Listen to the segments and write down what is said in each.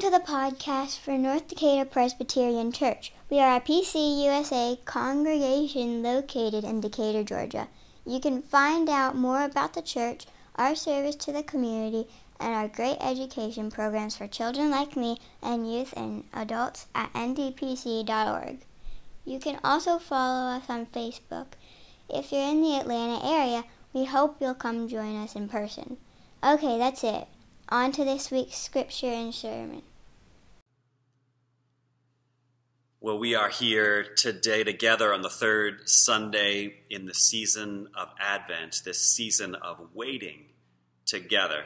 Welcome to the podcast for North Decatur Presbyterian Church. We are a PCUSA congregation located in Decatur, Georgia. You can find out more about the church, our service to the community, and our great education programs for children like me and youth and adults at ndpc.org. You can also follow us on Facebook. If you're in the Atlanta area, we hope you'll come join us in person. Okay, that's it. On to this week's scripture and sermon. Well, we are here today together on the third Sunday in the season of Advent, this season of waiting together.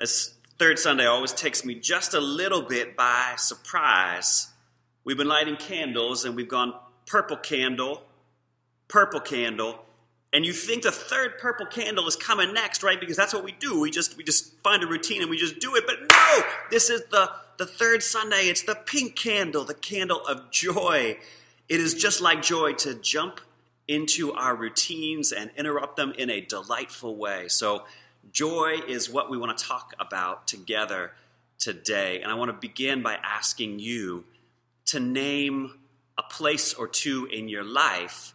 This third Sunday always takes me just a little bit by surprise. We've been lighting candles and we've gone purple candle, purple candle, and you think the third purple candle is coming next, right? Because that's what we do. We just we just find a routine and we just do it. But no, this is the the third Sunday. It's the pink candle, the candle of joy. It is just like joy to jump into our routines and interrupt them in a delightful way. So joy is what we want to talk about together today. And I want to begin by asking you to name a place or two in your life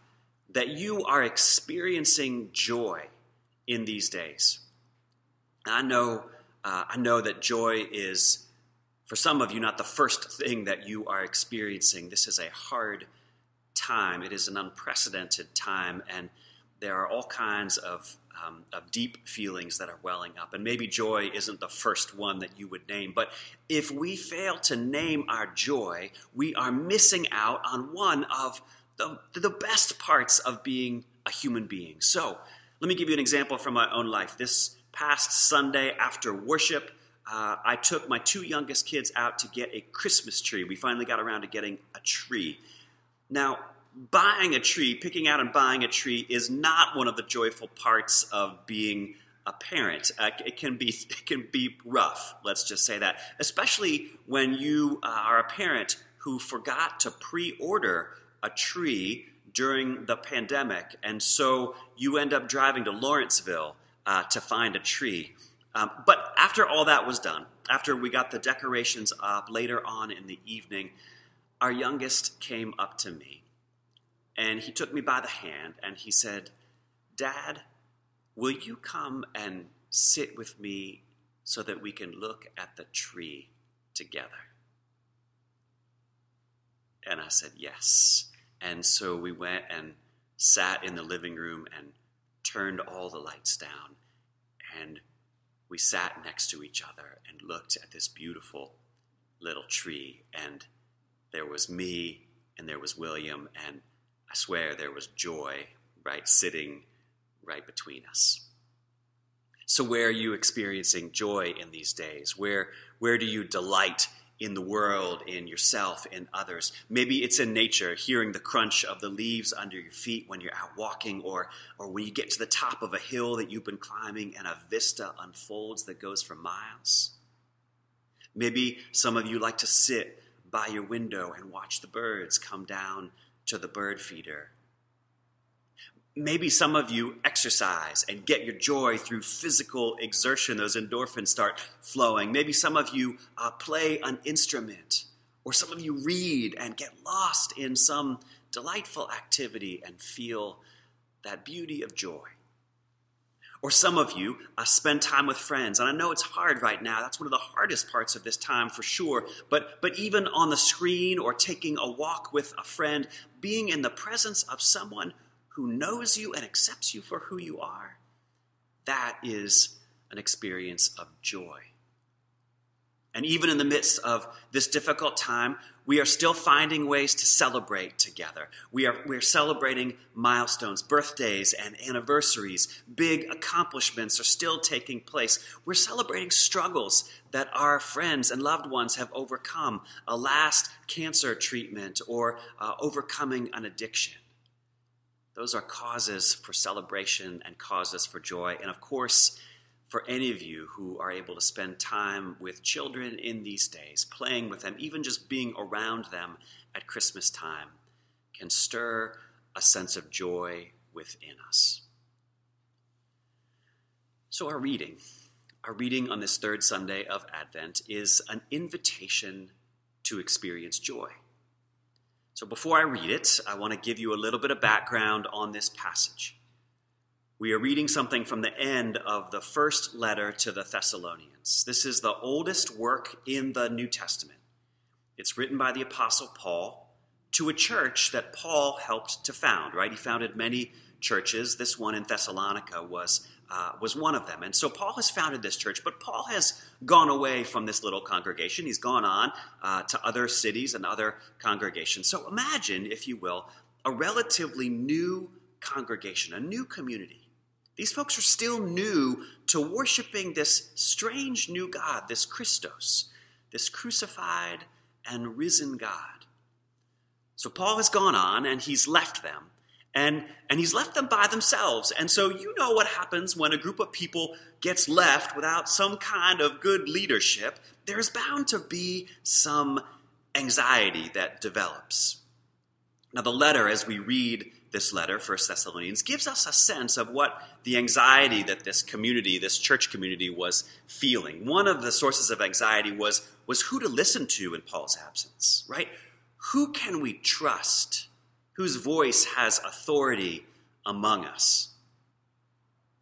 that you are experiencing joy in these days. I know, uh, I know that joy is, for some of you, not the first thing that you are experiencing. This is a hard time. It is an unprecedented time, and there are all kinds of, um, of deep feelings that are welling up. And maybe joy isn't the first one that you would name. But if we fail to name our joy, we are missing out on one of the, the best parts of being a human being. So, let me give you an example from my own life. This past Sunday after worship, uh, I took my two youngest kids out to get a Christmas tree. We finally got around to getting a tree. Now, buying a tree, picking out and buying a tree, is not one of the joyful parts of being a parent. Uh, it can be it can be rough. Let's just say that, especially when you uh, are a parent who forgot to pre-order a tree during the pandemic, and so you end up driving to Lawrenceville uh, to find a tree. Um, but after all that was done, after we got the decorations up later on in the evening, our youngest came up to me and he took me by the hand and he said, Dad, will you come and sit with me so that we can look at the tree together? And I said, Yes. And so we went and sat in the living room and turned all the lights down. And we sat next to each other and looked at this beautiful little tree. And there was me, and there was William, and I swear there was joy, right, sitting right between us. So, where are you experiencing joy in these days? Where, where do you delight in the world, in yourself, in others. Maybe it's in nature, hearing the crunch of the leaves under your feet when you're out walking, or, or when you get to the top of a hill that you've been climbing and a vista unfolds that goes for miles. Maybe some of you like to sit by your window and watch the birds come down to the bird feeder Maybe some of you exercise and get your joy through physical exertion. Those endorphins start flowing. Maybe some of you uh, play an instrument, or some of you read and get lost in some delightful activity and feel that beauty of joy. Or some of you uh, spend time with friends, and I know it's hard right now. That's one of the hardest parts of this time for sure. But, but even on the screen or taking a walk with a friend, being in the presence of someone who knows you and accepts you for who you are, that is an experience of joy. And even in the midst of this difficult time, we are still finding ways to celebrate together. We are, we are celebrating milestones, birthdays, and anniversaries. Big accomplishments are still taking place. We're celebrating struggles that our friends and loved ones have overcome a last cancer treatment or uh, overcoming an addiction. Those are causes for celebration and causes for joy. And of course, for any of you who are able to spend time with children in these days, playing with them, even just being around them at Christmas time, can stir a sense of joy within us. So, our reading Our reading on this third Sunday of Advent is an invitation to experience joy. So before I read it, I want to give you a little bit of background on this passage. We are reading something from the end of the first letter to the Thessalonians. This is the oldest work in the New Testament. It's written by the Apostle Paul to a church that Paul helped to found, right? He founded many churches. This one in Thessalonica was, uh, was one of them. And so Paul has founded this church, but Paul has gone away from this little congregation. He's gone on uh, to other cities and other congregations. So imagine, if you will, a relatively new congregation, a new community these folks are still new to worshiping this strange new God, this Christos, this crucified and risen God. So Paul has gone on and he's left them. And, and he's left them by themselves. And so you know what happens when a group of people gets left without some kind of good leadership. There's bound to be some anxiety that develops. Now, the letter, as we read this letter, First Thessalonians, gives us a sense of what the anxiety that this community, this church community, was feeling. One of the sources of anxiety was, was who to listen to in Paul's absence, right? Who can we trust? Whose voice has authority among us?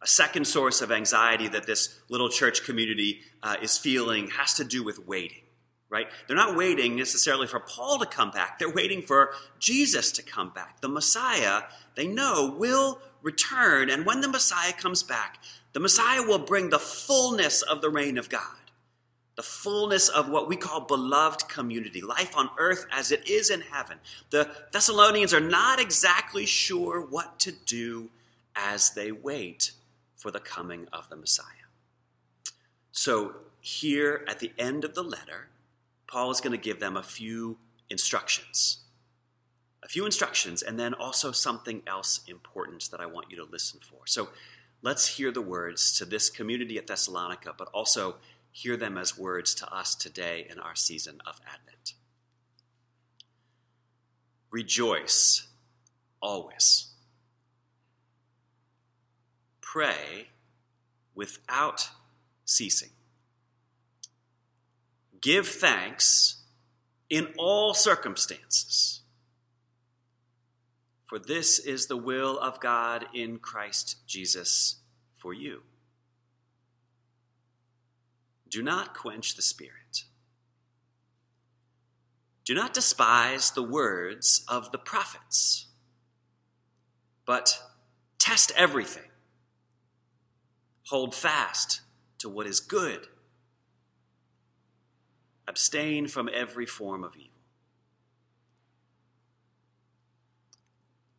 A second source of anxiety that this little church community uh, is feeling has to do with waiting right? They're not waiting necessarily for Paul to come back. They're waiting for Jesus to come back. The Messiah, they know, will return. And when the Messiah comes back, the Messiah will bring the fullness of the reign of God, the fullness of what we call beloved community, life on earth as it is in heaven. The Thessalonians are not exactly sure what to do as they wait for the coming of the Messiah. So, here at the end of the letter, Paul is going to give them a few instructions. A few instructions, and then also something else important that I want you to listen for. So let's hear the words to this community at Thessalonica, but also hear them as words to us today in our season of Advent. Rejoice always. Pray without ceasing. Give thanks in all circumstances. For this is the will of God in Christ Jesus for you. Do not quench the Spirit. Do not despise the words of the prophets, but test everything. Hold fast to what is good Abstain from every form of evil.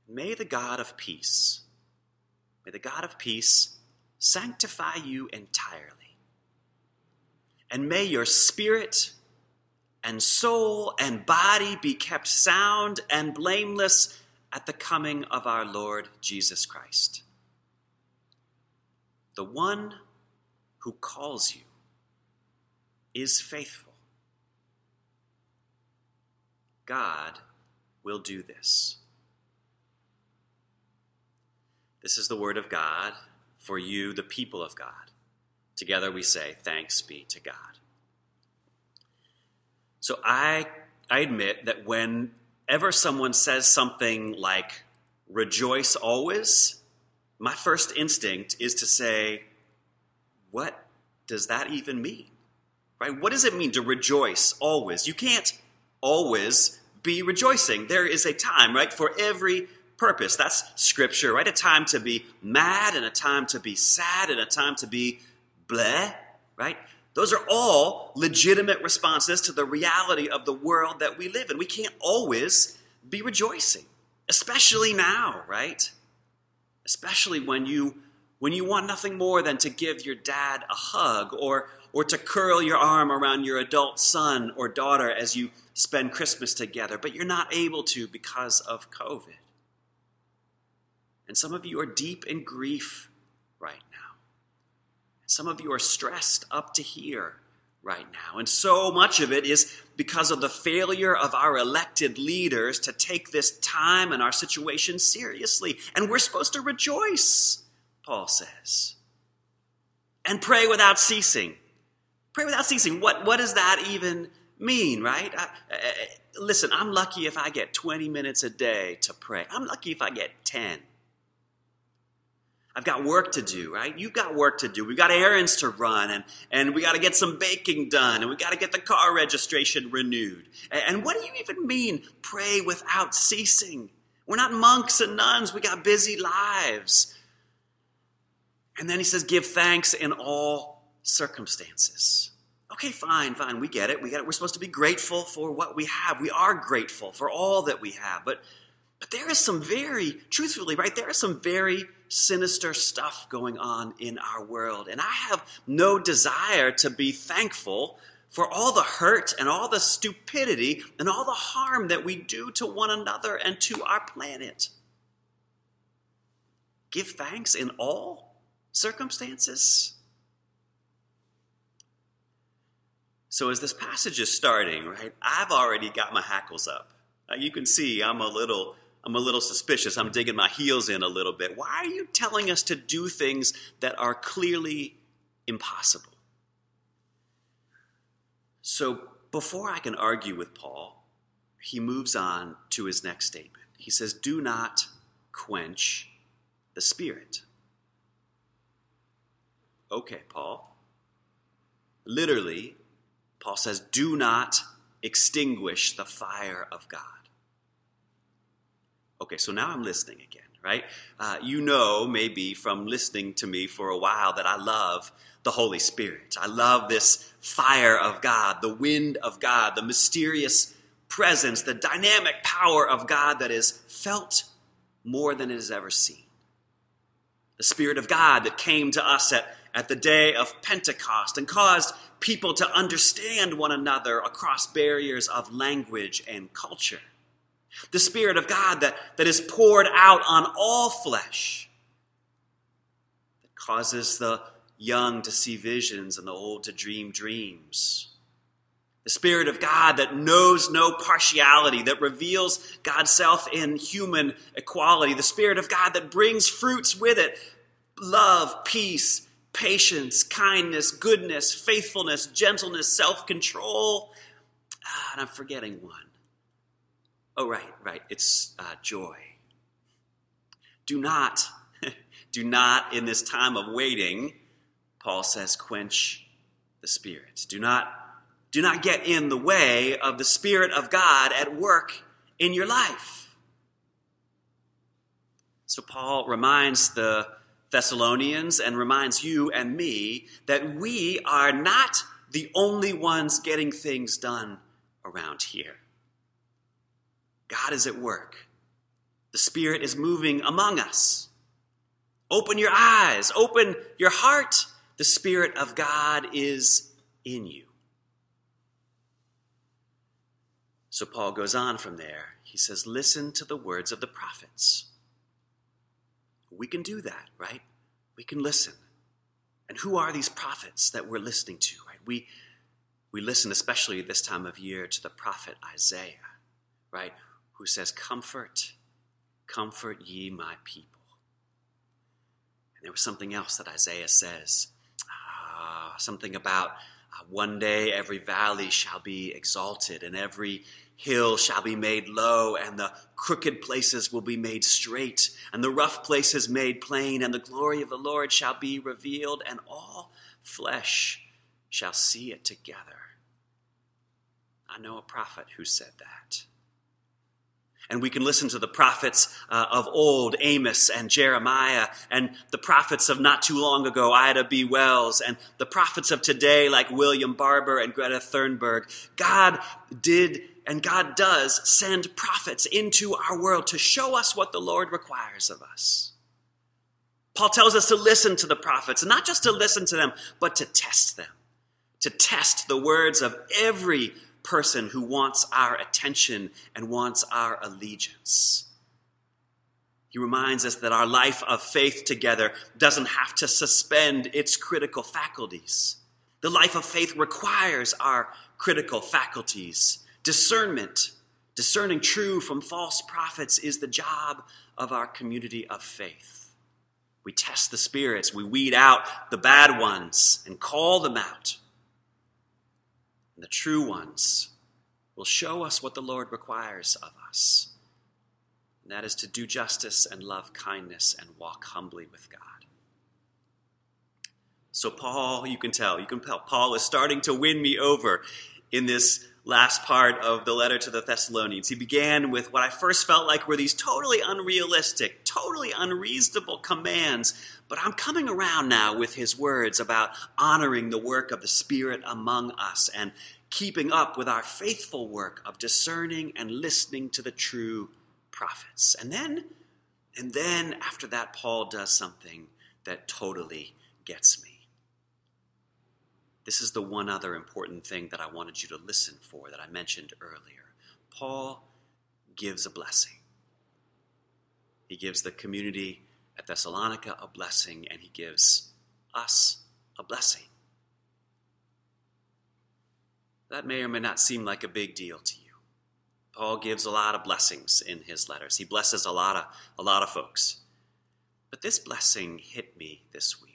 May the God of peace, may the God of peace sanctify you entirely. And may your spirit and soul and body be kept sound and blameless at the coming of our Lord Jesus Christ. The one who calls you is faithful. God will do this. This is the word of God for you, the people of God. Together we say, Thanks be to God. So I, I admit that whenever someone says something like, rejoice always, my first instinct is to say, what does that even mean? Right? What does it mean to rejoice always? You can't always be rejoicing. There is a time, right, for every purpose. That's scripture, right? A time to be mad and a time to be sad and a time to be bleh, right? Those are all legitimate responses to the reality of the world that we live in. We can't always be rejoicing, especially now, right? Especially when you when you want nothing more than to give your dad a hug or or to curl your arm around your adult son or daughter as you spend Christmas together, but you're not able to because of COVID. And some of you are deep in grief. Some of you are stressed up to here right now. And so much of it is because of the failure of our elected leaders to take this time and our situation seriously. And we're supposed to rejoice, Paul says. and pray without ceasing. Pray without ceasing. What, what does that even mean, right? I, I, listen, I'm lucky if I get 20 minutes a day to pray. I'm lucky if I get 10. I've got work to do, right? You've got work to do. We've got errands to run, and, and we got to get some baking done, and we got to get the car registration renewed. And, and what do you even mean, pray without ceasing? We're not monks and nuns, we got busy lives. And then he says, give thanks in all circumstances. Okay, fine, fine, we get it. We get it. We're supposed to be grateful for what we have. We are grateful for all that we have. But but there is some very, truthfully, right, there is some very sinister stuff going on in our world. And I have no desire to be thankful for all the hurt and all the stupidity and all the harm that we do to one another and to our planet. Give thanks in all circumstances. So, as this passage is starting, right, I've already got my hackles up. You can see I'm a little I'm a little suspicious. I'm digging my heels in a little bit. Why are you telling us to do things that are clearly impossible? So, before I can argue with Paul, he moves on to his next statement. He says, Do not quench the Spirit. Okay, Paul. Literally, Paul says, Do not extinguish the fire of God. Okay, so now I'm listening again, right? Uh, you know, maybe from listening to me for a while, that I love the Holy Spirit. I love this fire of God, the wind of God, the mysterious presence, the dynamic power of God that is felt more than it is ever seen. The Spirit of God that came to us at, at the day of Pentecost and caused people to understand one another across barriers of language and culture. The Spirit of God that, that is poured out on all flesh, that causes the young to see visions and the old to dream dreams. The Spirit of God that knows no partiality, that reveals God's self in human equality. The Spirit of God that brings fruits with it love, peace, patience, kindness, goodness, faithfulness, gentleness, self control. Ah, and I'm forgetting one. Oh, right, right. It's uh, joy. Do not, do not in this time of waiting, Paul says, quench the Spirit. Do not, do not get in the way of the Spirit of God at work in your life. So Paul reminds the Thessalonians and reminds you and me that we are not the only ones getting things done around here. God is at work. The Spirit is moving among us. Open your eyes, open your heart. The Spirit of God is in you. So Paul goes on from there. He says, Listen to the words of the prophets. We can do that, right? We can listen. And who are these prophets that we're listening to, right? We, we listen, especially this time of year, to the prophet Isaiah, right? Who says, Comfort, comfort ye my people. And there was something else that Isaiah says uh, something about uh, one day every valley shall be exalted, and every hill shall be made low, and the crooked places will be made straight, and the rough places made plain, and the glory of the Lord shall be revealed, and all flesh shall see it together. I know a prophet who said that. And we can listen to the prophets uh, of old, Amos and Jeremiah, and the prophets of not too long ago, Ida B. Wells, and the prophets of today, like William Barber and Greta Thunberg. God did and God does send prophets into our world to show us what the Lord requires of us. Paul tells us to listen to the prophets, not just to listen to them, but to test them, to test the words of every person who wants our attention and wants our allegiance. He reminds us that our life of faith together doesn't have to suspend its critical faculties. The life of faith requires our critical faculties. Discernment, discerning true from false prophets, is the job of our community of faith. We test the spirits, we weed out the bad ones and call them out. And the true ones will show us what the Lord requires of us. And that is to do justice and love kindness and walk humbly with God. So, Paul, you can tell, you can tell, Paul is starting to win me over in this last part of the letter to the Thessalonians. He began with what I first felt like were these totally unrealistic, totally unreasonable commands. But I'm coming around now with his words about honoring the work of the Spirit among us and keeping up with our faithful work of discerning and listening to the true prophets. And then, and then after that, Paul does something that totally gets me. This is the one other important thing that I wanted you to listen for that I mentioned earlier. Paul gives a blessing. He gives the community at Thessalonica a blessing, and he gives us a blessing. That may or may not seem like a big deal to you. Paul gives a lot of blessings in his letters. He blesses a lot of a lot of folks. But this blessing hit me this week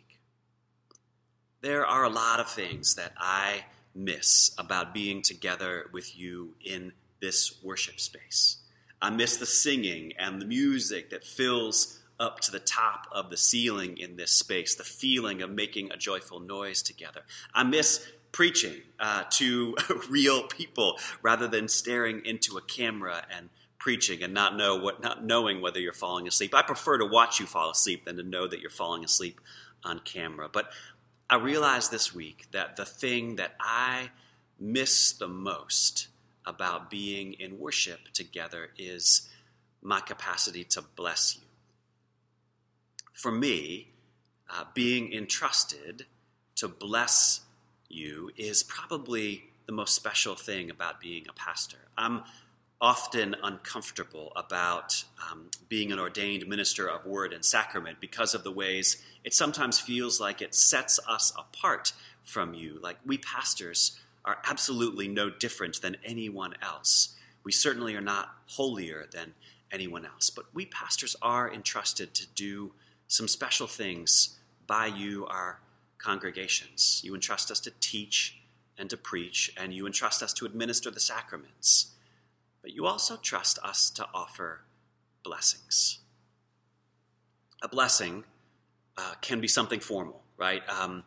there are a lot of things that I miss about being together with you in this worship space. I miss the singing and the music that fills up to the top of the ceiling in this space, the feeling of making a joyful noise together. I miss preaching uh, to real people rather than staring into a camera and preaching and not know what not knowing whether you're falling asleep. I prefer to watch you fall asleep than to know that you're falling asleep on camera. But I realized this week that the thing that I miss the most about being in worship together is my capacity to bless you. For me, uh, being entrusted to bless you is probably the most special thing about being a pastor. I'm often uncomfortable about um, being an ordained minister of word and sacrament because of the ways it sometimes feels like it sets us apart from you. Like we pastors are absolutely no different than anyone else. We certainly are not holier than anyone else, but we pastors are entrusted to do some special things by you, our congregations. You entrust us to teach and to preach, and you entrust us to administer the sacraments but you also trust us to offer blessings. A blessing uh, can be something formal, right? Um,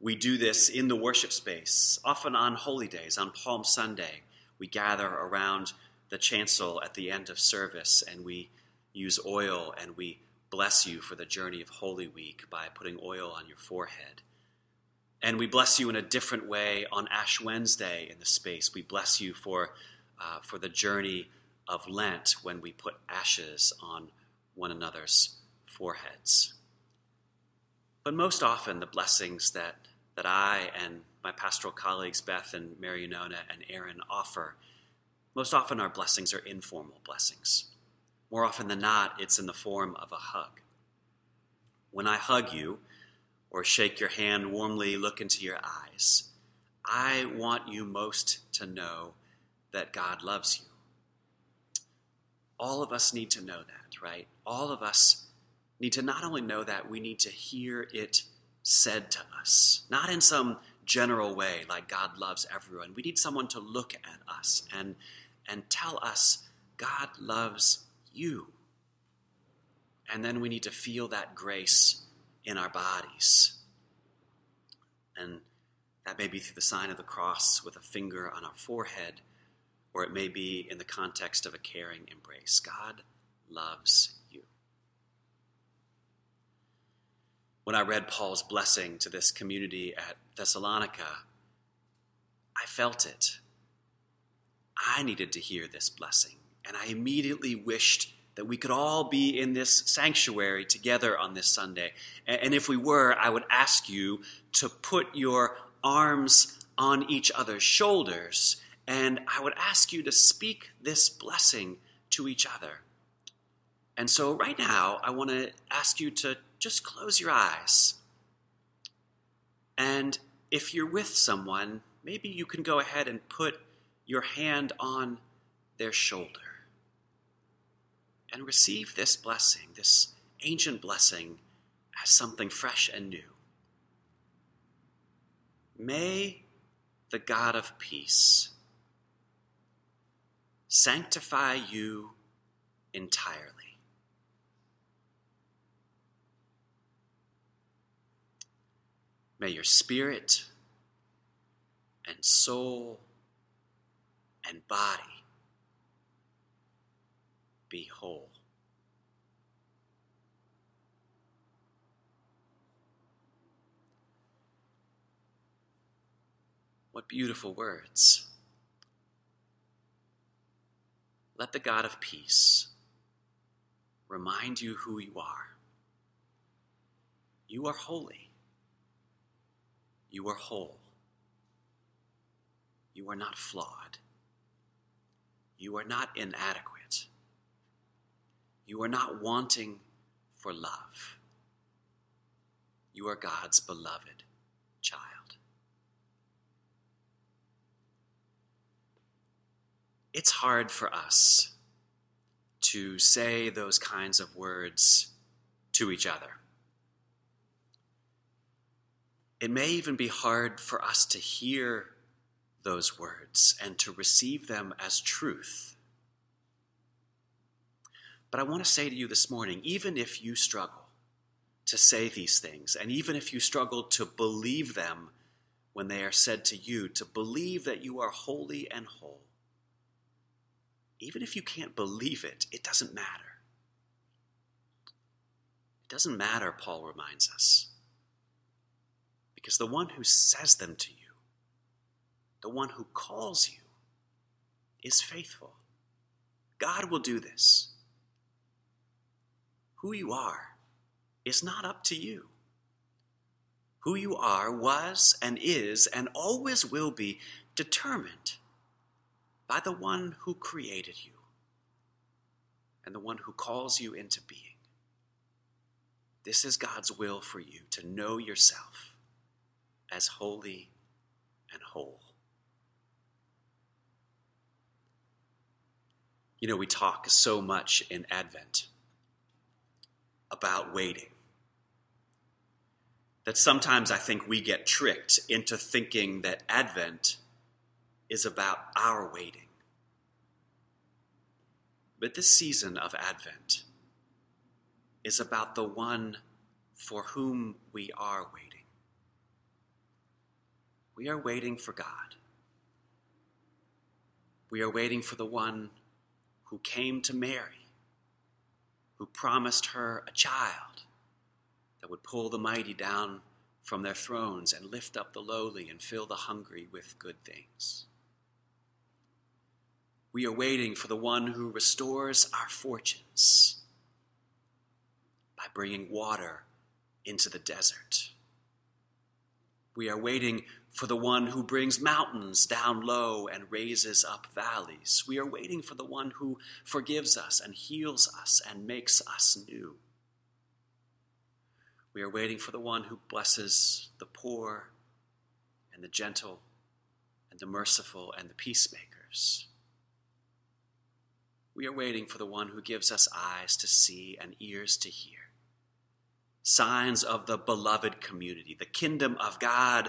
we do this in the worship space, often on holy days, on Palm Sunday. We gather around the chancel at the end of service and we use oil and we bless you for the journey of Holy Week by putting oil on your forehead. And we bless you in a different way on Ash Wednesday in the space. We bless you for uh, for the journey of Lent when we put ashes on one another's foreheads. But most often, the blessings that, that I and my pastoral colleagues, Beth and Marianona and Aaron, offer, most often our blessings are informal blessings. More often than not, it's in the form of a hug. When I hug you, or shake your hand warmly, look into your eyes, I want you most to know that God loves you. All of us need to know that, right? All of us need to not only know that, we need to hear it said to us, not in some general way like God loves everyone. We need someone to look at us and, and tell us God loves you. And then we need to feel that grace in our bodies. And that may be through the sign of the cross with a finger on our forehead or it may be in the context of a caring embrace. God loves you. When I read Paul's blessing to this community at Thessalonica, I felt it. I needed to hear this blessing, and I immediately wished that we could all be in this sanctuary together on this Sunday. And if we were, I would ask you to put your arms on each other's shoulders and I would ask you to speak this blessing to each other. And so, right now, I want to ask you to just close your eyes. And if you're with someone, maybe you can go ahead and put your hand on their shoulder and receive this blessing, this ancient blessing, as something fresh and new. May the God of peace sanctify you entirely. May your spirit and soul and body be whole. What beautiful words. Let the God of peace remind you who you are. You are holy. You are whole. You are not flawed. You are not inadequate. You are not wanting for love. You are God's beloved child. It's hard for us to say those kinds of words to each other. It may even be hard for us to hear those words and to receive them as truth. But I want to say to you this morning even if you struggle to say these things, and even if you struggle to believe them when they are said to you, to believe that you are holy and whole, even if you can't believe it, it doesn't matter. It doesn't matter, Paul reminds us. Because the one who says them to you, the one who calls you, is faithful. God will do this. Who you are is not up to you. Who you are was and is and always will be determined by the one who created you and the one who calls you into being. This is God's will for you to know yourself as holy and whole. You know, we talk so much in Advent about waiting that sometimes I think we get tricked into thinking that Advent is about our waiting. But this season of Advent is about the one for whom we are waiting. We are waiting for God. We are waiting for the one who came to Mary, who promised her a child that would pull the mighty down from their thrones and lift up the lowly and fill the hungry with good things. We are waiting for the one who restores our fortunes by bringing water into the desert. We are waiting for the one who brings mountains down low and raises up valleys. We are waiting for the one who forgives us and heals us and makes us new. We are waiting for the one who blesses the poor and the gentle and the merciful and the peacemakers. We are waiting for the one who gives us eyes to see and ears to hear. Signs of the beloved community, the kingdom of God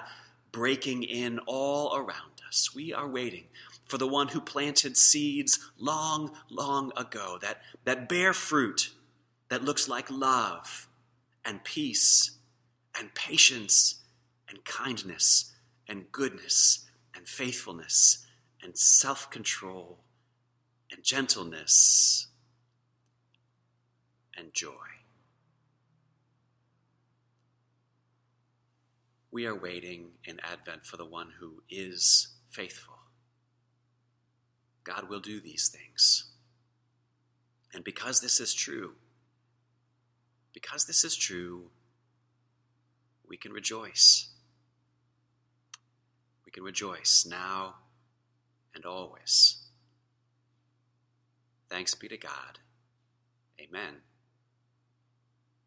breaking in all around us. We are waiting for the one who planted seeds long, long ago that, that bear fruit that looks like love and peace and patience and kindness and goodness and faithfulness and self control and gentleness and joy. We are waiting in Advent for the one who is faithful. God will do these things. And because this is true, because this is true, we can rejoice. We can rejoice now and always. Thanks be to God. Amen.